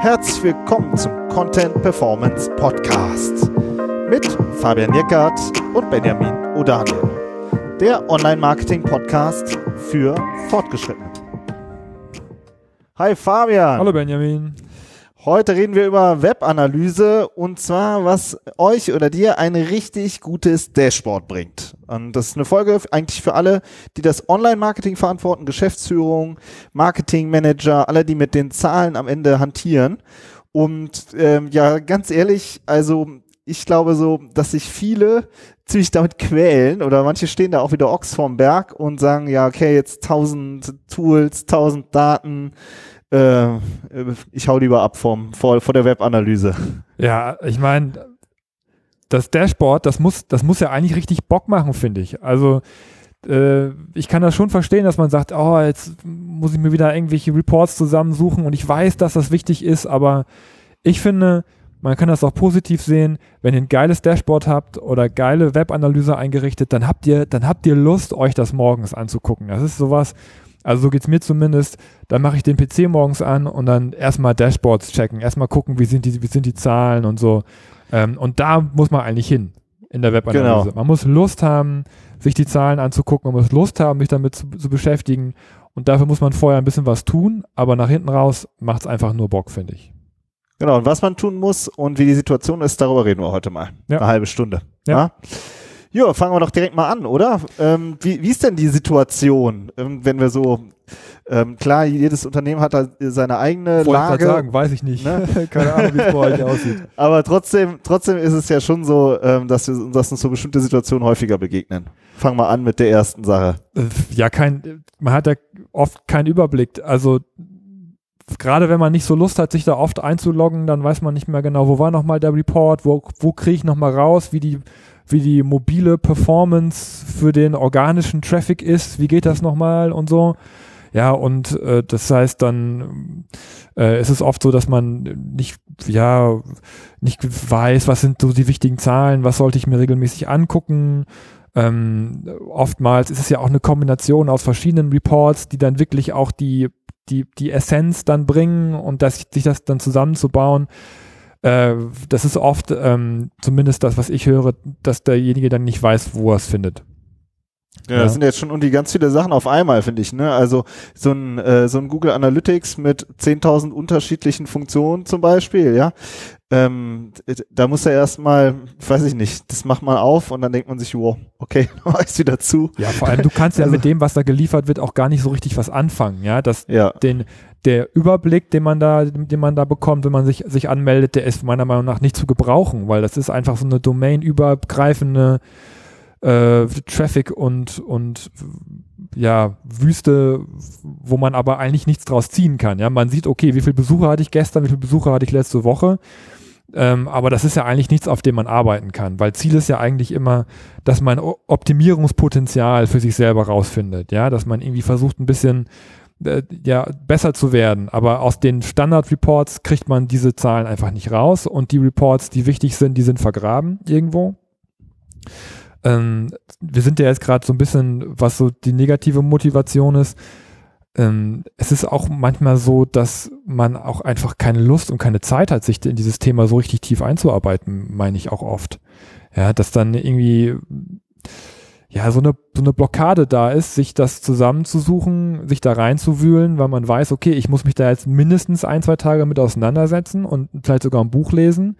Herzlich willkommen zum Content Performance Podcast mit Fabian Jeckert und Benjamin O'Daniel, der Online-Marketing-Podcast für Fortgeschrittene. Hi Fabian. Hallo Benjamin. Heute reden wir über Webanalyse und zwar, was euch oder dir ein richtig gutes Dashboard bringt. Und das ist eine Folge eigentlich für alle, die das Online-Marketing verantworten, Geschäftsführung, Marketingmanager, alle, die mit den Zahlen am Ende hantieren. Und ähm, ja, ganz ehrlich, also ich glaube so, dass sich viele ziemlich damit quälen oder manche stehen da auch wieder Ochs vorm Berg und sagen, ja, okay, jetzt tausend Tools, tausend Daten, äh, ich hau lieber ab vom, vor, vor der Webanalyse. Ja, ich meine, das Dashboard, das muss, das muss ja eigentlich richtig Bock machen, finde ich. Also äh, ich kann das schon verstehen, dass man sagt, oh, jetzt muss ich mir wieder irgendwelche Reports zusammensuchen und ich weiß, dass das wichtig ist, aber ich finde, man kann das auch positiv sehen, wenn ihr ein geiles Dashboard habt oder geile Webanalyse eingerichtet, dann habt ihr, dann habt ihr Lust, euch das morgens anzugucken. Das ist sowas, also so geht's mir zumindest. Dann mache ich den PC morgens an und dann erstmal Dashboards checken, erstmal gucken, wie sind die, wie sind die Zahlen und so. Ähm, und da muss man eigentlich hin in der Webanalyse. Genau. Man muss Lust haben, sich die Zahlen anzugucken, man muss Lust haben, sich damit zu, zu beschäftigen. Und dafür muss man vorher ein bisschen was tun, aber nach hinten raus macht's einfach nur Bock, finde ich. Genau, und was man tun muss und wie die Situation ist, darüber reden wir heute mal. Ja. Eine halbe Stunde. Ja. ja? Ja, fangen wir doch direkt mal an, oder? Ähm, wie, wie ist denn die Situation, ähm, wenn wir so, ähm, klar, jedes Unternehmen hat da seine eigene Wollte Lage. Ich sagen, weiß ich nicht. Ne? Keine Ahnung, wie es bei euch aussieht. Aber trotzdem, trotzdem ist es ja schon so, ähm, dass, wir, dass uns so bestimmte Situationen häufiger begegnen. Fangen wir an mit der ersten Sache. Äh, ja, kein, man hat ja oft keinen Überblick. Also gerade wenn man nicht so Lust hat, sich da oft einzuloggen, dann weiß man nicht mehr genau, wo war nochmal der Report, wo, wo kriege ich nochmal raus, wie die wie die mobile Performance für den organischen Traffic ist, wie geht das nochmal und so. Ja, und äh, das heißt dann, äh, ist es oft so, dass man nicht, ja, nicht weiß, was sind so die wichtigen Zahlen, was sollte ich mir regelmäßig angucken. Ähm, oftmals ist es ja auch eine Kombination aus verschiedenen Reports, die dann wirklich auch die, die, die Essenz dann bringen und das, sich das dann zusammenzubauen. Äh, das ist oft, ähm, zumindest das, was ich höre, dass derjenige dann nicht weiß, wo er es findet. Ja, das sind jetzt schon irgendwie ganz viele Sachen auf einmal, finde ich. Ne? Also so ein, äh, so ein Google Analytics mit 10.000 unterschiedlichen Funktionen zum Beispiel, ja. Ähm, da muss er erstmal, weiß ich nicht, das macht man auf und dann denkt man sich, wow, okay, mach ich's wieder zu. Ja, vor allem, du kannst ja also, mit dem, was da geliefert wird, auch gar nicht so richtig was anfangen, ja. Das, ja. Den, der Überblick, den man da, den man da bekommt, wenn man sich, sich anmeldet, der ist meiner Meinung nach nicht zu gebrauchen, weil das ist einfach so eine domainübergreifende äh, Traffic und, und ja, Wüste, wo man aber eigentlich nichts draus ziehen kann. Ja, man sieht, okay, wie viele Besucher hatte ich gestern, wie viele Besucher hatte ich letzte Woche. Ähm, aber das ist ja eigentlich nichts, auf dem man arbeiten kann, weil Ziel ist ja eigentlich immer, dass man Optimierungspotenzial für sich selber rausfindet, ja, dass man irgendwie versucht, ein bisschen äh, ja, besser zu werden. Aber aus den Standard-Reports kriegt man diese Zahlen einfach nicht raus und die Reports, die wichtig sind, die sind vergraben irgendwo. Ähm, wir sind ja jetzt gerade so ein bisschen, was so die negative Motivation ist. Ähm, es ist auch manchmal so, dass man auch einfach keine Lust und keine Zeit hat, sich in dieses Thema so richtig tief einzuarbeiten, meine ich auch oft. Ja, dass dann irgendwie ja, so eine, so eine Blockade da ist, sich das zusammenzusuchen, sich da reinzuwühlen, weil man weiß, okay, ich muss mich da jetzt mindestens ein, zwei Tage mit auseinandersetzen und vielleicht sogar ein Buch lesen,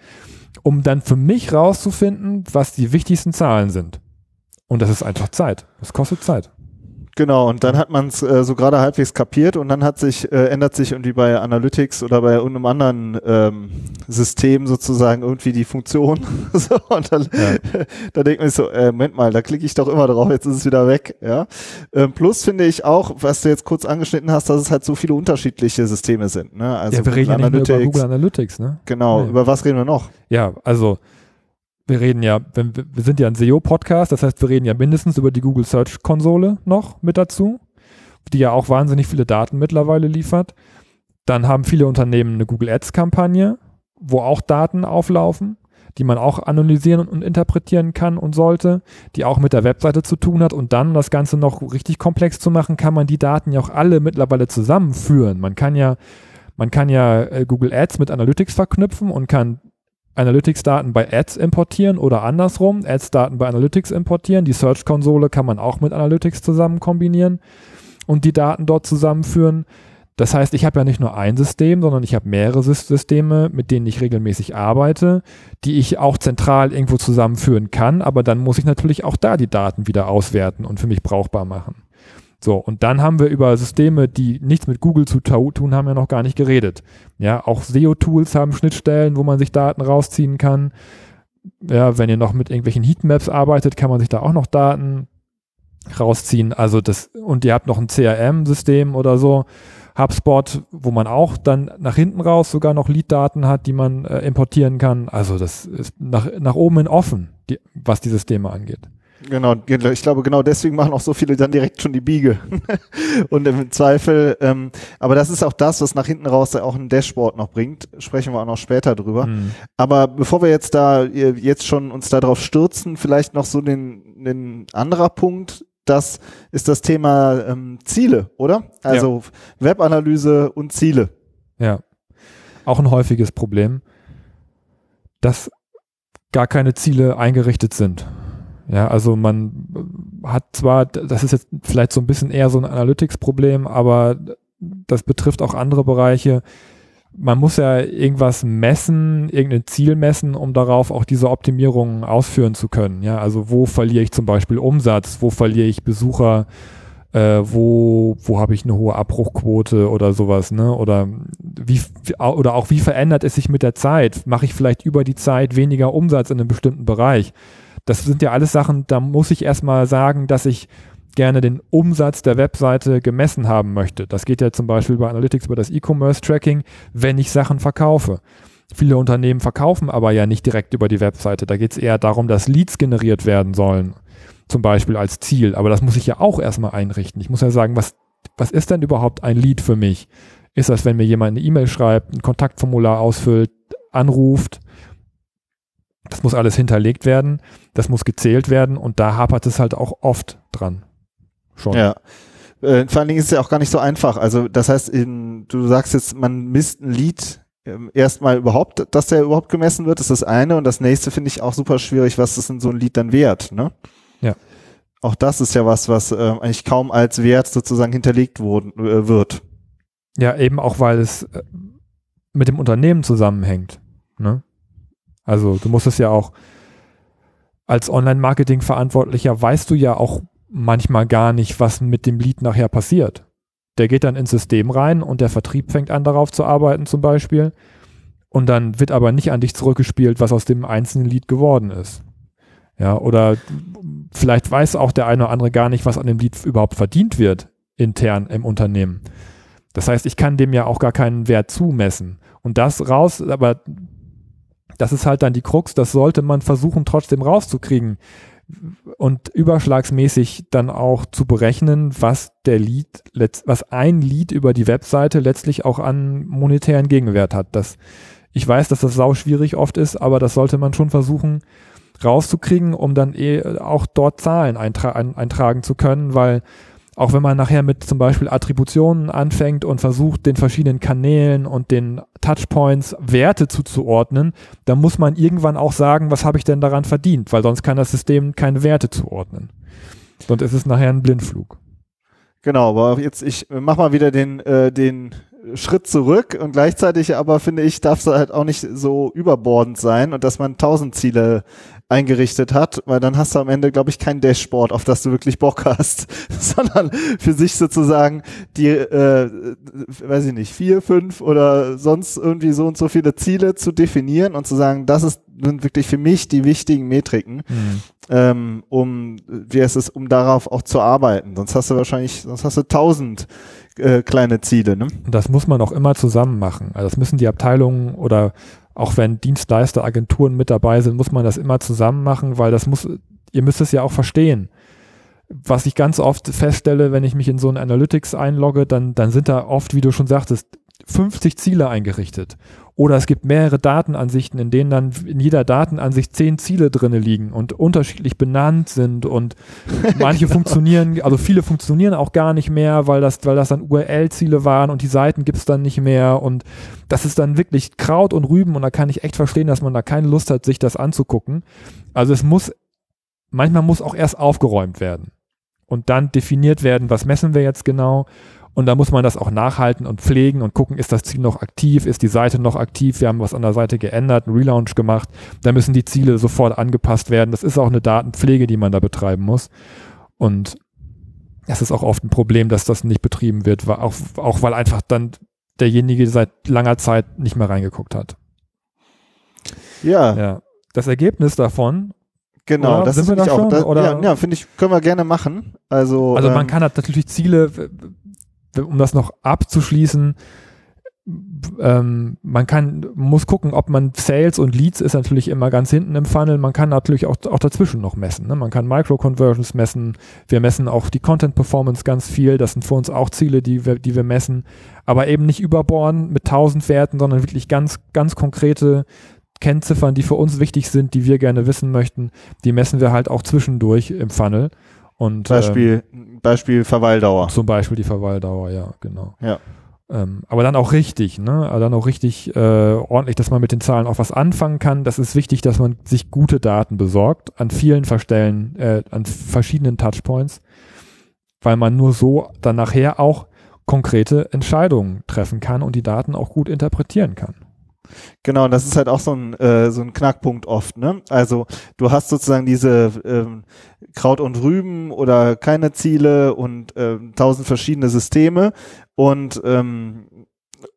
um dann für mich rauszufinden, was die wichtigsten Zahlen sind. Und das ist einfach Zeit. Das kostet Zeit. Genau, und dann hat man es äh, so gerade halbwegs kapiert und dann hat sich, äh, ändert sich irgendwie bei Analytics oder bei irgendeinem anderen ähm, System sozusagen irgendwie die Funktion. so, und dann, ja. da denkt man sich so, äh, Moment mal, da klicke ich doch immer drauf, jetzt ist es wieder weg. Ja. Ähm, plus finde ich auch, was du jetzt kurz angeschnitten hast, dass es halt so viele unterschiedliche Systeme sind. Ne? Also ja, wir reden ja nicht nur über Google Analytics, ne? Genau, ja. über was reden wir noch? Ja, also wir reden ja, wir sind ja ein SEO-Podcast, das heißt, wir reden ja mindestens über die Google Search Konsole noch mit dazu, die ja auch wahnsinnig viele Daten mittlerweile liefert. Dann haben viele Unternehmen eine Google Ads-Kampagne, wo auch Daten auflaufen. die man auch analysieren und interpretieren kann und sollte, die auch mit der Webseite zu tun hat. Und dann, um das Ganze noch richtig komplex zu machen, kann man die Daten ja auch alle mittlerweile zusammenführen. Man kann ja, man kann ja äh, Google Ads mit Analytics verknüpfen und kann Analytics-Daten bei Ads importieren oder andersrum, Ads-Daten bei Analytics importieren. Die Search-Konsole kann man auch mit Analytics zusammen kombinieren und die Daten dort zusammenführen. Das heißt, ich habe ja nicht nur ein System, sondern ich habe mehrere Systeme, mit denen ich regelmäßig arbeite, die ich auch zentral irgendwo zusammenführen kann, aber dann muss ich natürlich auch da die Daten wieder auswerten und für mich brauchbar machen. So, und dann haben wir über Systeme, die nichts mit Google zu tun haben, ja noch gar nicht geredet. Ja, auch SEO-Tools haben Schnittstellen, wo man sich Daten rausziehen kann. Ja, wenn ihr noch mit irgendwelchen Heatmaps arbeitet, kann man sich da auch noch Daten rausziehen. Also das, und ihr habt noch ein CRM-System oder so, HubSpot, wo man auch dann nach hinten raus sogar noch Lead-Daten hat, die man äh, importieren kann. Also das ist nach, nach oben hin offen, die, was die Systeme angeht. Genau, ich glaube, genau deswegen machen auch so viele dann direkt schon die Biege. und im Zweifel, ähm, aber das ist auch das, was nach hinten raus auch ein Dashboard noch bringt. Sprechen wir auch noch später drüber. Mhm. Aber bevor wir jetzt da jetzt schon uns darauf stürzen, vielleicht noch so den, den anderer Punkt. Das ist das Thema ähm, Ziele, oder? Also ja. Webanalyse und Ziele. Ja. Auch ein häufiges Problem, dass gar keine Ziele eingerichtet sind. Ja, also man hat zwar, das ist jetzt vielleicht so ein bisschen eher so ein Analytics-Problem, aber das betrifft auch andere Bereiche. Man muss ja irgendwas messen, irgendein Ziel messen, um darauf auch diese Optimierungen ausführen zu können. Ja, also wo verliere ich zum Beispiel Umsatz, wo verliere ich Besucher, äh, wo, wo habe ich eine hohe Abbruchquote oder sowas, ne? Oder wie, oder auch wie verändert es sich mit der Zeit? Mache ich vielleicht über die Zeit weniger Umsatz in einem bestimmten Bereich? Das sind ja alles Sachen, da muss ich erstmal sagen, dass ich gerne den Umsatz der Webseite gemessen haben möchte. Das geht ja zum Beispiel bei Analytics über das E-Commerce-Tracking, wenn ich Sachen verkaufe. Viele Unternehmen verkaufen aber ja nicht direkt über die Webseite. Da geht es eher darum, dass Leads generiert werden sollen, zum Beispiel als Ziel. Aber das muss ich ja auch erstmal einrichten. Ich muss ja sagen, was, was ist denn überhaupt ein Lead für mich? Ist das, wenn mir jemand eine E-Mail schreibt, ein Kontaktformular ausfüllt, anruft das muss alles hinterlegt werden, das muss gezählt werden und da hapert es halt auch oft dran. Schon. Ja. Äh, vor allen Dingen ist es ja auch gar nicht so einfach. Also das heißt, in, du sagst jetzt, man misst ein Lied ähm, erstmal überhaupt, dass der überhaupt gemessen wird, ist das eine und das nächste finde ich auch super schwierig, was ist denn so ein Lied dann wert, ne? Ja. Auch das ist ja was, was äh, eigentlich kaum als Wert sozusagen hinterlegt worden, äh, wird. Ja, eben auch, weil es äh, mit dem Unternehmen zusammenhängt. Ne? Also du musst es ja auch als Online-Marketing-Verantwortlicher weißt du ja auch manchmal gar nicht, was mit dem Lead nachher passiert. Der geht dann ins System rein und der Vertrieb fängt an darauf zu arbeiten zum Beispiel. Und dann wird aber nicht an dich zurückgespielt, was aus dem einzelnen Lied geworden ist. Ja, oder vielleicht weiß auch der eine oder andere gar nicht, was an dem Lied überhaupt verdient wird intern im Unternehmen. Das heißt, ich kann dem ja auch gar keinen Wert zumessen. Und das raus, aber das ist halt dann die Krux, das sollte man versuchen trotzdem rauszukriegen und überschlagsmäßig dann auch zu berechnen, was der Lead, was ein Lead über die Webseite letztlich auch an monetären Gegenwert hat. Das, ich weiß, dass das sau schwierig oft ist, aber das sollte man schon versuchen rauszukriegen, um dann eh auch dort Zahlen eintra eintragen zu können, weil auch wenn man nachher mit zum Beispiel Attributionen anfängt und versucht, den verschiedenen Kanälen und den Touchpoints Werte zuzuordnen, dann muss man irgendwann auch sagen, was habe ich denn daran verdient, weil sonst kann das System keine Werte zuordnen. Sonst ist es nachher ein Blindflug. Genau, aber jetzt ich mach mal wieder den äh, den Schritt zurück und gleichzeitig aber finde ich, darf es halt auch nicht so überbordend sein und dass man tausend Ziele eingerichtet hat, weil dann hast du am Ende, glaube ich, kein Dashboard, auf das du wirklich Bock hast, sondern für sich sozusagen die, äh, weiß ich nicht, vier, fünf oder sonst irgendwie so und so viele Ziele zu definieren und zu sagen, das ist, sind wirklich für mich die wichtigen Metriken, mhm. ähm, um, wie heißt es, um darauf auch zu arbeiten. Sonst hast du wahrscheinlich, sonst hast du tausend äh, kleine Ziele. Ne? Das muss man auch immer zusammen machen. Also das müssen die Abteilungen oder auch wenn Dienstleister, Agenturen mit dabei sind, muss man das immer zusammen machen, weil das muss, ihr müsst es ja auch verstehen. Was ich ganz oft feststelle, wenn ich mich in so ein Analytics einlogge, dann, dann sind da oft, wie du schon sagtest, 50 Ziele eingerichtet. Oder es gibt mehrere Datenansichten, in denen dann in jeder Datenansicht zehn Ziele drinne liegen und unterschiedlich benannt sind und manche funktionieren, also viele funktionieren auch gar nicht mehr, weil das, weil das dann URL-Ziele waren und die Seiten gibt es dann nicht mehr und das ist dann wirklich Kraut und Rüben und da kann ich echt verstehen, dass man da keine Lust hat, sich das anzugucken. Also es muss, manchmal muss auch erst aufgeräumt werden und dann definiert werden, was messen wir jetzt genau und da muss man das auch nachhalten und pflegen und gucken, ist das Ziel noch aktiv, ist die Seite noch aktiv, wir haben was an der Seite geändert, einen Relaunch gemacht, da müssen die Ziele sofort angepasst werden. Das ist auch eine Datenpflege, die man da betreiben muss. Und es ist auch oft ein Problem, dass das nicht betrieben wird, auch, auch weil einfach dann derjenige seit langer Zeit nicht mehr reingeguckt hat. Ja. ja. Das Ergebnis davon. Genau, das Sind wir da auch. schon, Das, oder? Ja, ja finde ich, können wir gerne machen. Also, Also man ähm, kann natürlich Ziele, um das noch abzuschließen, ähm, man kann, muss gucken, ob man Sales und Leads ist natürlich immer ganz hinten im Funnel. Man kann natürlich auch, auch dazwischen noch messen. Ne? Man kann Micro-Conversions messen. Wir messen auch die Content-Performance ganz viel. Das sind für uns auch Ziele, die wir, die wir messen. Aber eben nicht überbohren mit tausend Werten, sondern wirklich ganz, ganz konkrete Kennziffern, die für uns wichtig sind, die wir gerne wissen möchten. Die messen wir halt auch zwischendurch im Funnel. Und, Beispiel, ähm, Beispiel Verweildauer. Zum Beispiel die Verweildauer, ja, genau. Ja. Ähm, aber dann auch richtig, ne? Aber dann auch richtig äh, ordentlich, dass man mit den Zahlen auch was anfangen kann. Das ist wichtig, dass man sich gute Daten besorgt an vielen Verstellen, äh, an verschiedenen Touchpoints, weil man nur so dann nachher auch konkrete Entscheidungen treffen kann und die Daten auch gut interpretieren kann. Genau, das ist halt auch so ein, äh, so ein Knackpunkt oft, ne? Also du hast sozusagen diese ähm, Kraut und Rüben oder keine Ziele und ähm, tausend verschiedene Systeme und ähm,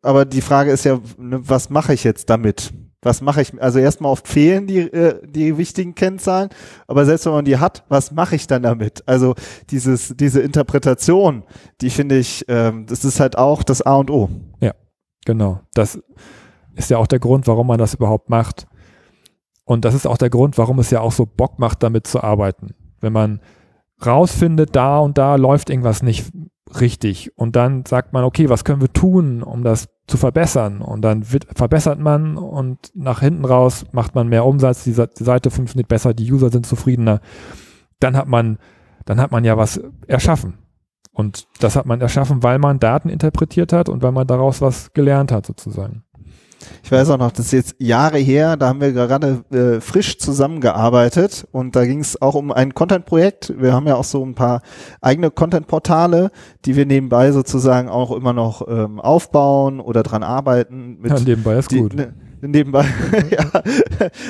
aber die Frage ist ja, ne, was mache ich jetzt damit? Was mache ich? Also erstmal oft fehlen die, äh, die wichtigen Kennzahlen, aber selbst wenn man die hat, was mache ich dann damit? Also dieses, diese Interpretation, die finde ich, ähm, das ist halt auch das A und O. Ja, genau. Das ist ja auch der Grund, warum man das überhaupt macht. Und das ist auch der Grund, warum es ja auch so Bock macht, damit zu arbeiten. Wenn man rausfindet, da und da läuft irgendwas nicht richtig und dann sagt man, okay, was können wir tun, um das zu verbessern? Und dann wird, verbessert man und nach hinten raus macht man mehr Umsatz, die, die Seite funktioniert besser, die User sind zufriedener. Dann hat man, dann hat man ja was erschaffen. Und das hat man erschaffen, weil man Daten interpretiert hat und weil man daraus was gelernt hat, sozusagen. Ich weiß auch noch, das ist jetzt Jahre her, da haben wir gerade äh, frisch zusammengearbeitet und da ging es auch um ein Content-Projekt. Wir haben ja auch so ein paar eigene Content-Portale, die wir nebenbei sozusagen auch immer noch ähm, aufbauen oder dran arbeiten. Ja, nebenbei ist die, gut. Ne, nebenbei, ja,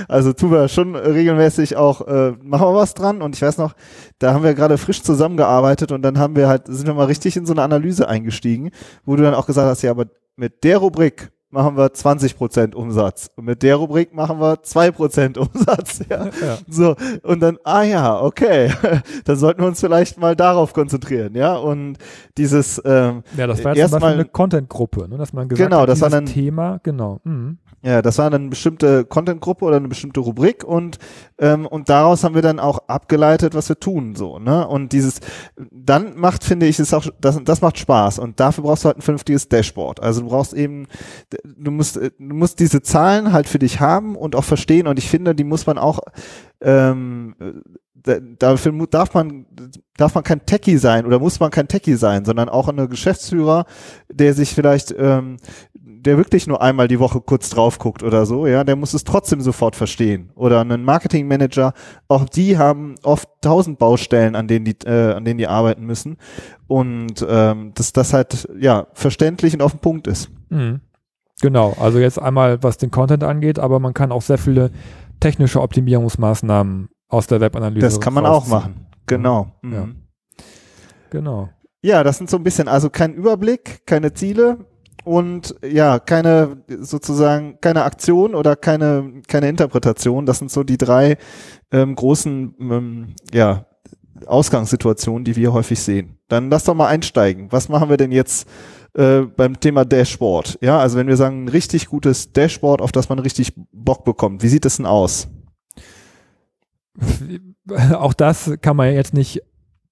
also tun wir schon regelmäßig auch, äh, machen wir was dran und ich weiß noch, da haben wir gerade frisch zusammengearbeitet und dann haben wir halt, sind wir mal richtig in so eine Analyse eingestiegen, wo du dann auch gesagt hast, ja, aber mit der Rubrik machen wir 20% Umsatz. Und mit der Rubrik machen wir 2% Umsatz. Ja. ja. So, und dann, ah ja, okay, dann sollten wir uns vielleicht mal darauf konzentrieren, ja. Und dieses ähm, Ja, das war jetzt erstmal eine Content-Gruppe, ne? dass man gesagt genau, hat, das war ein Thema, genau. Mhm. Ja, das war eine bestimmte Content-Gruppe oder eine bestimmte Rubrik und ähm, und daraus haben wir dann auch abgeleitet, was wir tun, so ne. Und dieses dann macht, finde ich, ist auch das das macht Spaß und dafür brauchst du halt ein vernünftiges Dashboard. Also du brauchst eben, du musst du musst diese Zahlen halt für dich haben und auch verstehen und ich finde, die muss man auch ähm, dafür darf man darf man kein Techie sein oder muss man kein Techie sein, sondern auch ein Geschäftsführer, der sich vielleicht ähm, der wirklich nur einmal die Woche kurz drauf guckt oder so, ja, der muss es trotzdem sofort verstehen. Oder ein Marketingmanager, auch die haben oft tausend Baustellen, an denen die, äh, an denen die arbeiten müssen. Und ähm, dass das halt ja verständlich und auf den Punkt ist. Mhm. Genau, also jetzt einmal, was den Content angeht, aber man kann auch sehr viele technische Optimierungsmaßnahmen aus der Webanalyse. Das kann man auch machen. Genau. Mhm. Ja. Genau. Ja, das sind so ein bisschen, also kein Überblick, keine Ziele, und ja, keine sozusagen keine Aktion oder keine keine Interpretation. Das sind so die drei ähm, großen ähm, ja Ausgangssituationen, die wir häufig sehen. Dann lass doch mal einsteigen. Was machen wir denn jetzt äh, beim Thema Dashboard? Ja, also wenn wir sagen ein richtig gutes Dashboard, auf das man richtig Bock bekommt, wie sieht es denn aus? Auch das kann man jetzt nicht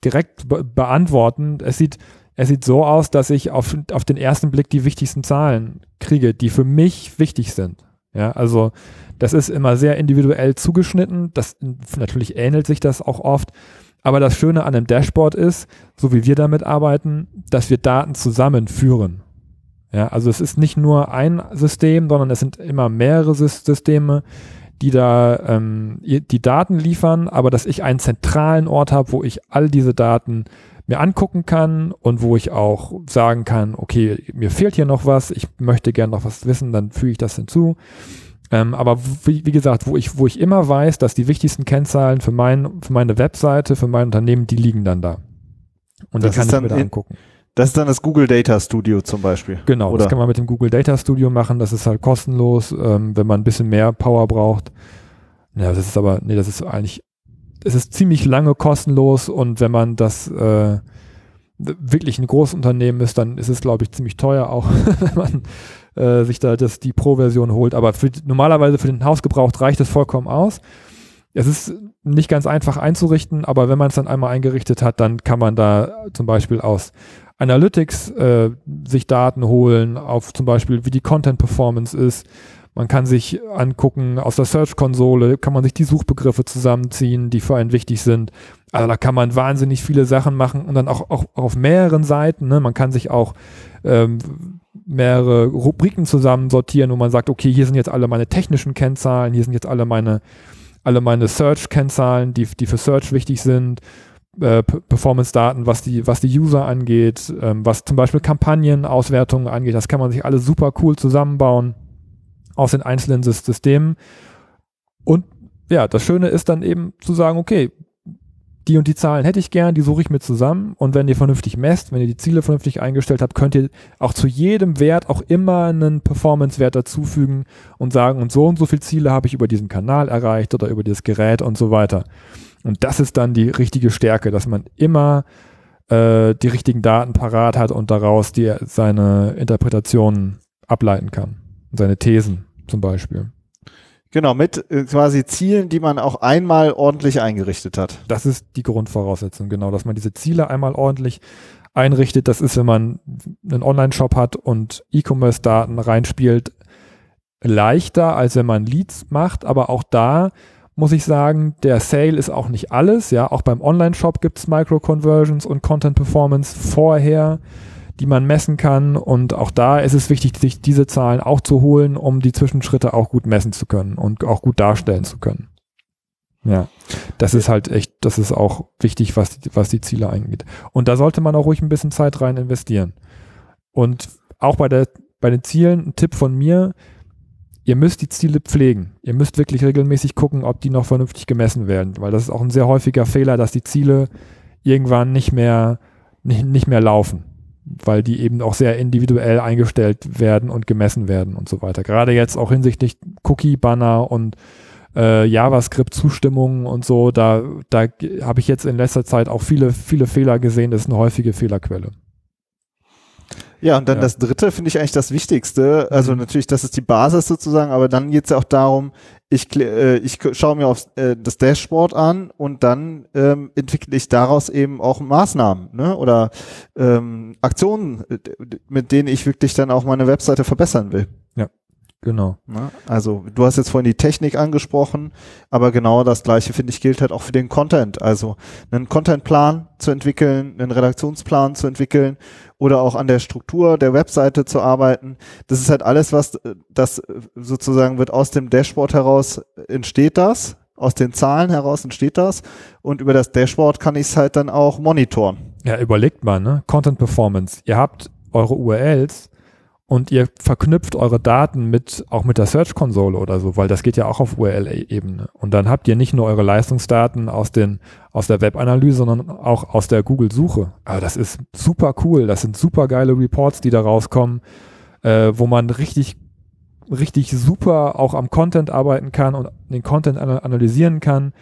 direkt be beantworten. Es sieht Es sieht so aus, dass ich auf, auf den ersten Blick die wichtigsten Zahlen kriege, die für mich wichtig sind. Ja, also das ist immer sehr individuell zugeschnitten. Das natürlich ähnelt sich das auch oft. Aber das Schöne an einem Dashboard ist, so wie wir damit arbeiten, dass wir Daten zusammenführen. Ja, also es ist nicht nur ein System, sondern es sind immer mehrere Systeme, die da ähm, die Daten liefern, aber dass ich einen zentralen Ort habe, wo ich all diese Daten mir angucken kann und wo ich auch sagen kann, okay, mir fehlt hier noch was, ich möchte gerne noch was wissen, dann füge ich das hinzu. Ähm, aber wie, wie, gesagt, wo ich, wo ich immer weiß, dass die wichtigsten Kennzahlen für, mein, für meine Webseite, für mein Unternehmen, die liegen dann da. Und das die kann ich mir da angucken. Das ist dann das Google Data Studio zum Beispiel. Genau, oder? das kann man mit dem Google Data Studio machen. Das ist halt kostenlos, ähm, wenn man ein bisschen mehr Power braucht. Ja, das ist aber, nee, das ist eigentlich, es ist ziemlich lange kostenlos und wenn man das äh, wirklich ein Großunternehmen ist, dann ist es, glaube ich, ziemlich teuer auch, wenn man äh, sich da das, die Pro-Version holt. Aber für, normalerweise für den Hausgebrauch reicht es vollkommen aus. Es ist nicht ganz einfach einzurichten, aber wenn man es dann einmal eingerichtet hat, dann kann man da zum Beispiel aus Analytics äh, sich Daten holen, auf zum Beispiel wie die Content Performance ist. Man kann sich angucken, aus der Search-Konsole kann man sich die Suchbegriffe zusammenziehen, die für einen wichtig sind. Also da kann man wahnsinnig viele Sachen machen und dann auch, auch, auch auf mehreren Seiten. Ne? Man kann sich auch ähm, mehrere Rubriken zusammen sortieren, wo man sagt, okay, hier sind jetzt alle meine technischen Kennzahlen, hier sind jetzt alle meine, alle meine Search-Kennzahlen, die, die für Search wichtig sind äh, Performance-Daten, was die, was die User angeht, ähm, was zum Beispiel Kampagnenauswertungen angeht. Das kann man sich alles super cool zusammenbauen aus den einzelnen Systemen. Und ja, das Schöne ist dann eben zu sagen, okay, die und die Zahlen hätte ich gern, die suche ich mir zusammen. Und wenn ihr vernünftig messt, wenn ihr die Ziele vernünftig eingestellt habt, könnt ihr auch zu jedem Wert auch immer einen Performance-Wert dazufügen und sagen, und so und so viele Ziele habe ich über diesen Kanal erreicht oder über dieses Gerät und so weiter. Und das ist dann die richtige Stärke, dass man immer äh, die richtigen Daten parat hat und daraus die, seine Interpretationen ableiten kann. Seine Thesen zum Beispiel. Genau, mit äh, quasi Zielen, die man auch einmal ordentlich eingerichtet hat. Das ist die Grundvoraussetzung, genau, dass man diese Ziele einmal ordentlich einrichtet. Das ist, wenn man einen Online-Shop hat und E-Commerce-Daten reinspielt, leichter, als wenn man Leads macht, aber auch da muss ich sagen, der Sale ist auch nicht alles. Ja, auch beim Online-Shop gibt es Micro-Conversions und Content-Performance vorher, die man messen kann. Und auch da ist es wichtig, sich diese Zahlen auch zu holen, um die Zwischenschritte auch gut messen zu können und auch gut darstellen zu können. Ja, das ist halt echt, das ist auch wichtig, was die, was die Ziele angeht. Und da sollte man auch ruhig ein bisschen Zeit rein investieren. Und auch bei der, bei den Zielen, ein Tipp von mir, ihr müsst die Ziele pflegen. Ihr müsst wirklich regelmäßig gucken, ob die noch vernünftig gemessen werden, weil das ist auch ein sehr häufiger Fehler, dass die Ziele irgendwann nicht mehr, nicht, nicht mehr laufen, weil die eben auch sehr individuell eingestellt werden und gemessen werden und so weiter. Gerade jetzt auch hinsichtlich Cookie-Banner und äh, JavaScript-Zustimmungen und so, da, da habe ich jetzt in letzter Zeit auch viele, viele Fehler gesehen. Das ist eine häufige Fehlerquelle. Ja, und dann ja. das dritte finde ich eigentlich das Wichtigste. Also mhm. natürlich, das ist die Basis sozusagen, aber dann geht es ja auch darum, ich, äh, ich schaue mir auf äh, das Dashboard an und dann ähm, entwickle ich daraus eben auch Maßnahmen ne? oder ähm, Aktionen, äh, mit denen ich wirklich dann auch meine Webseite verbessern will. Ja. Genau. Ne? Also du hast jetzt vorhin die Technik angesprochen, aber genau das gleiche finde ich gilt halt auch für den Content. Also einen Contentplan zu entwickeln, einen Redaktionsplan zu entwickeln oder auch an der Struktur der Webseite zu arbeiten. Das ist halt alles, was das sozusagen wird aus dem Dashboard heraus entsteht das, aus den Zahlen heraus entsteht das und über das Dashboard kann ich es halt dann auch monitoren. Ja, überlegt mal, ne? Content Performance. Ihr habt eure URLs und ihr verknüpft eure Daten mit auch mit der Search-Konsole oder so, weil das geht ja auch auf URL-Ebene. Und dann habt ihr nicht nur eure Leistungsdaten aus den aus der Web-Analyse, sondern auch aus der Google-Suche. Aber das ist super cool. Das sind super geile Reports, die da rauskommen, äh, wo man richtig richtig super auch am Content arbeiten kann und den Content analysieren kann,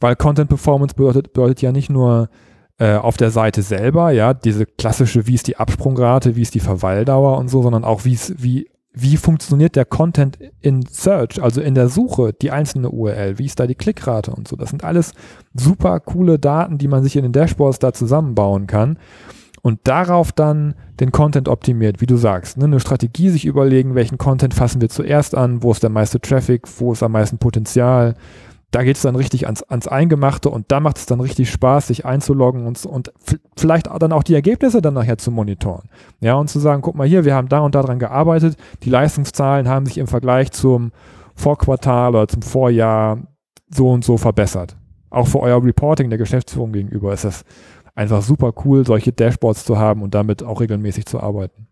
weil Content Performance bedeutet, bedeutet ja nicht nur äh, auf der Seite selber, ja, diese klassische, wie ist die Absprungrate, wie ist die Verweildauer und so, sondern auch wie wie wie funktioniert der Content in Search, also in der Suche, die einzelne URL, wie ist da die Klickrate und so. Das sind alles super coole Daten, die man sich in den Dashboards da zusammenbauen kann. und darauf dann den Content optimiert, wie du sagst. Ne? Eine Strategie sich überlegen, welchen Content fassen wir zuerst an, wo ist der meiste Traffic, wo ist am meisten Potenzial. Da geht es dann richtig ans, ans Eingemachte und da macht es dann richtig Spaß, sich einzuloggen und, und vielleicht dann auch die Ergebnisse dann nachher zu monitoren. Ja, und zu sagen, guck mal hier, wir haben da und da dran gearbeitet, die Leistungszahlen haben sich im Vergleich zum Vorquartal oder zum Vorjahr so und so verbessert. Auch für euer Reporting der Geschäftsführung gegenüber ist das einfach super cool, solche Dashboards zu haben und damit auch regelmäßig zu arbeiten.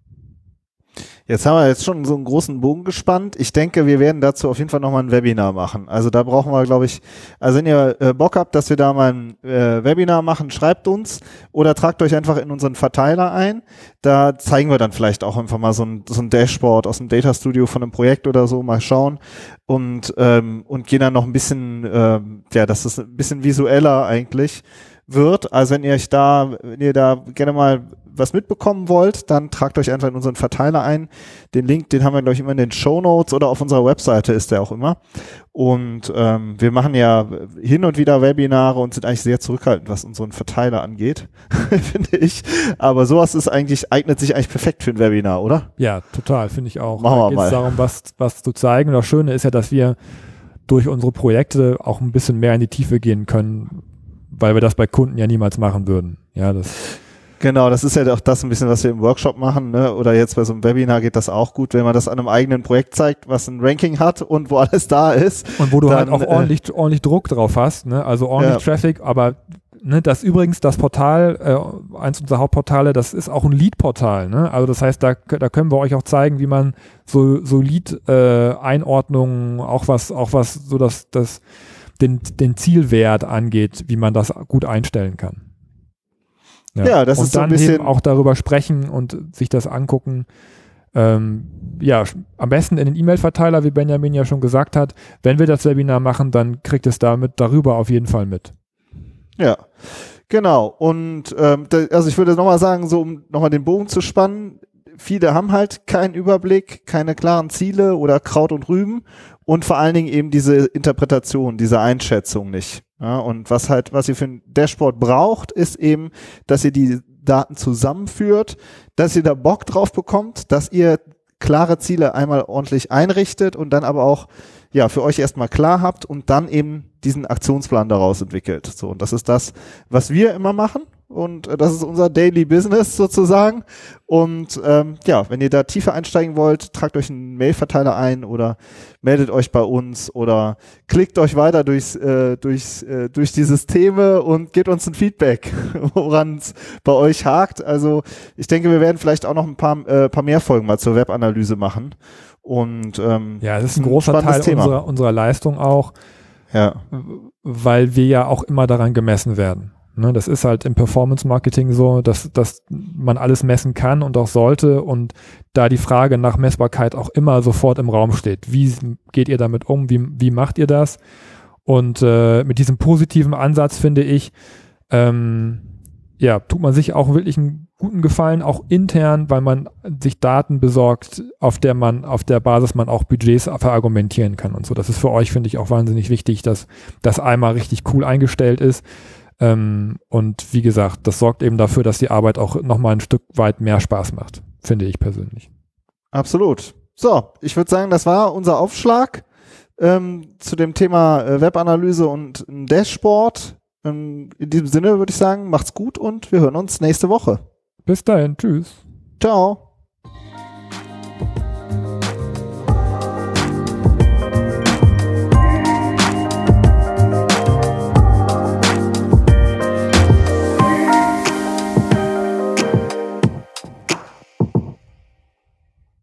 Jetzt haben wir jetzt schon so einen großen Bogen gespannt. Ich denke, wir werden dazu auf jeden Fall nochmal ein Webinar machen. Also da brauchen wir, glaube ich, also wenn ihr äh, Bock habt, dass wir da mal ein äh, Webinar machen, schreibt uns oder tragt euch einfach in unseren Verteiler ein. Da zeigen wir dann vielleicht auch einfach mal so ein, so ein Dashboard aus dem Data Studio von einem Projekt oder so, mal schauen und, ähm, und gehen dann noch ein bisschen, ähm, ja, das ist ein bisschen visueller eigentlich wird. Also wenn ihr euch da, wenn ihr da gerne mal was mitbekommen wollt, dann tragt euch einfach in unseren Verteiler ein. Den Link, den haben wir, glaube ich, immer in den Show Notes oder auf unserer Webseite ist der auch immer. Und ähm, wir machen ja hin und wieder Webinare und sind eigentlich sehr zurückhaltend, was unseren Verteiler angeht, finde ich. Aber sowas ist eigentlich, eignet sich eigentlich perfekt für ein Webinar, oder? Ja, total, finde ich auch. Machen da geht es darum, was, was zu zeigen. Und das Schöne ist ja, dass wir durch unsere Projekte auch ein bisschen mehr in die Tiefe gehen können, weil wir das bei Kunden ja niemals machen würden. Ja, das. Genau, das ist ja auch das ein bisschen, was wir im Workshop machen, ne? Oder jetzt bei so einem Webinar geht das auch gut, wenn man das an einem eigenen Projekt zeigt, was ein Ranking hat und wo alles da ist. Und wo du dann, halt auch äh, ordentlich, ordentlich Druck drauf hast, ne? Also ordentlich ja. Traffic, aber ne, das übrigens, das Portal, äh, eins unserer Hauptportale, das ist auch ein Lead-Portal, ne? Also das heißt, da, da können wir euch auch zeigen, wie man so, so Lead-Einordnungen, äh, auch was, auch was so das, das den, den Zielwert angeht, wie man das gut einstellen kann. Ja, ja das und ist so ein bisschen auch darüber sprechen und sich das angucken. Ähm, ja, am besten in den E-Mail-Verteiler, wie Benjamin ja schon gesagt hat. Wenn wir das Webinar machen, dann kriegt es damit darüber auf jeden Fall mit. Ja, genau. Und ähm, also ich würde nochmal sagen, so um nochmal den Bogen zu spannen, viele haben halt keinen Überblick, keine klaren Ziele oder Kraut und Rüben und vor allen Dingen eben diese Interpretation, diese Einschätzung nicht. Ja, und was halt, was ihr für ein Dashboard braucht, ist eben, dass ihr die Daten zusammenführt, dass ihr da Bock drauf bekommt, dass ihr klare Ziele einmal ordentlich einrichtet und dann aber auch ja für euch erstmal klar habt und dann eben diesen Aktionsplan daraus entwickelt. So und das ist das, was wir immer machen und äh, das ist unser Daily Business sozusagen. Und ähm, ja, wenn ihr da tiefer einsteigen wollt, tragt euch einen Mailverteiler ein oder meldet euch bei uns oder klickt euch weiter durchs, äh, durchs, äh, durch die Systeme und gebt uns ein Feedback, woran es bei euch hakt. Also ich denke, wir werden vielleicht auch noch ein paar, äh, paar mehr Folgen mal zur Webanalyse machen. Und ähm, ja, es ist ein großer Teil unserer, unserer Leistung auch, ja. weil wir ja auch immer daran gemessen werden. Ne, das ist halt im Performance Marketing so, dass, dass man alles messen kann und auch sollte und da die Frage nach Messbarkeit auch immer sofort im Raum steht. Wie geht ihr damit um? Wie, wie macht ihr das? Und äh, mit diesem positiven Ansatz finde ich, ähm, ja, tut man sich auch wirklich einen guten Gefallen, auch intern, weil man sich Daten besorgt, auf der man, auf der Basis man auch Budgets verargumentieren kann und so. Das ist für euch, finde ich, auch wahnsinnig wichtig, dass das einmal richtig cool eingestellt ist ähm, und wie gesagt, das sorgt eben dafür, dass die Arbeit auch nochmal ein Stück weit mehr Spaß macht, finde ich persönlich. Absolut. So, ich würde sagen, das war unser Aufschlag ähm, zu dem Thema äh, Webanalyse und ein Dashboard. Ähm, in diesem Sinne würde ich sagen, macht's gut und wir hören uns nächste Woche. Bis dahin, tschüss. Ciao.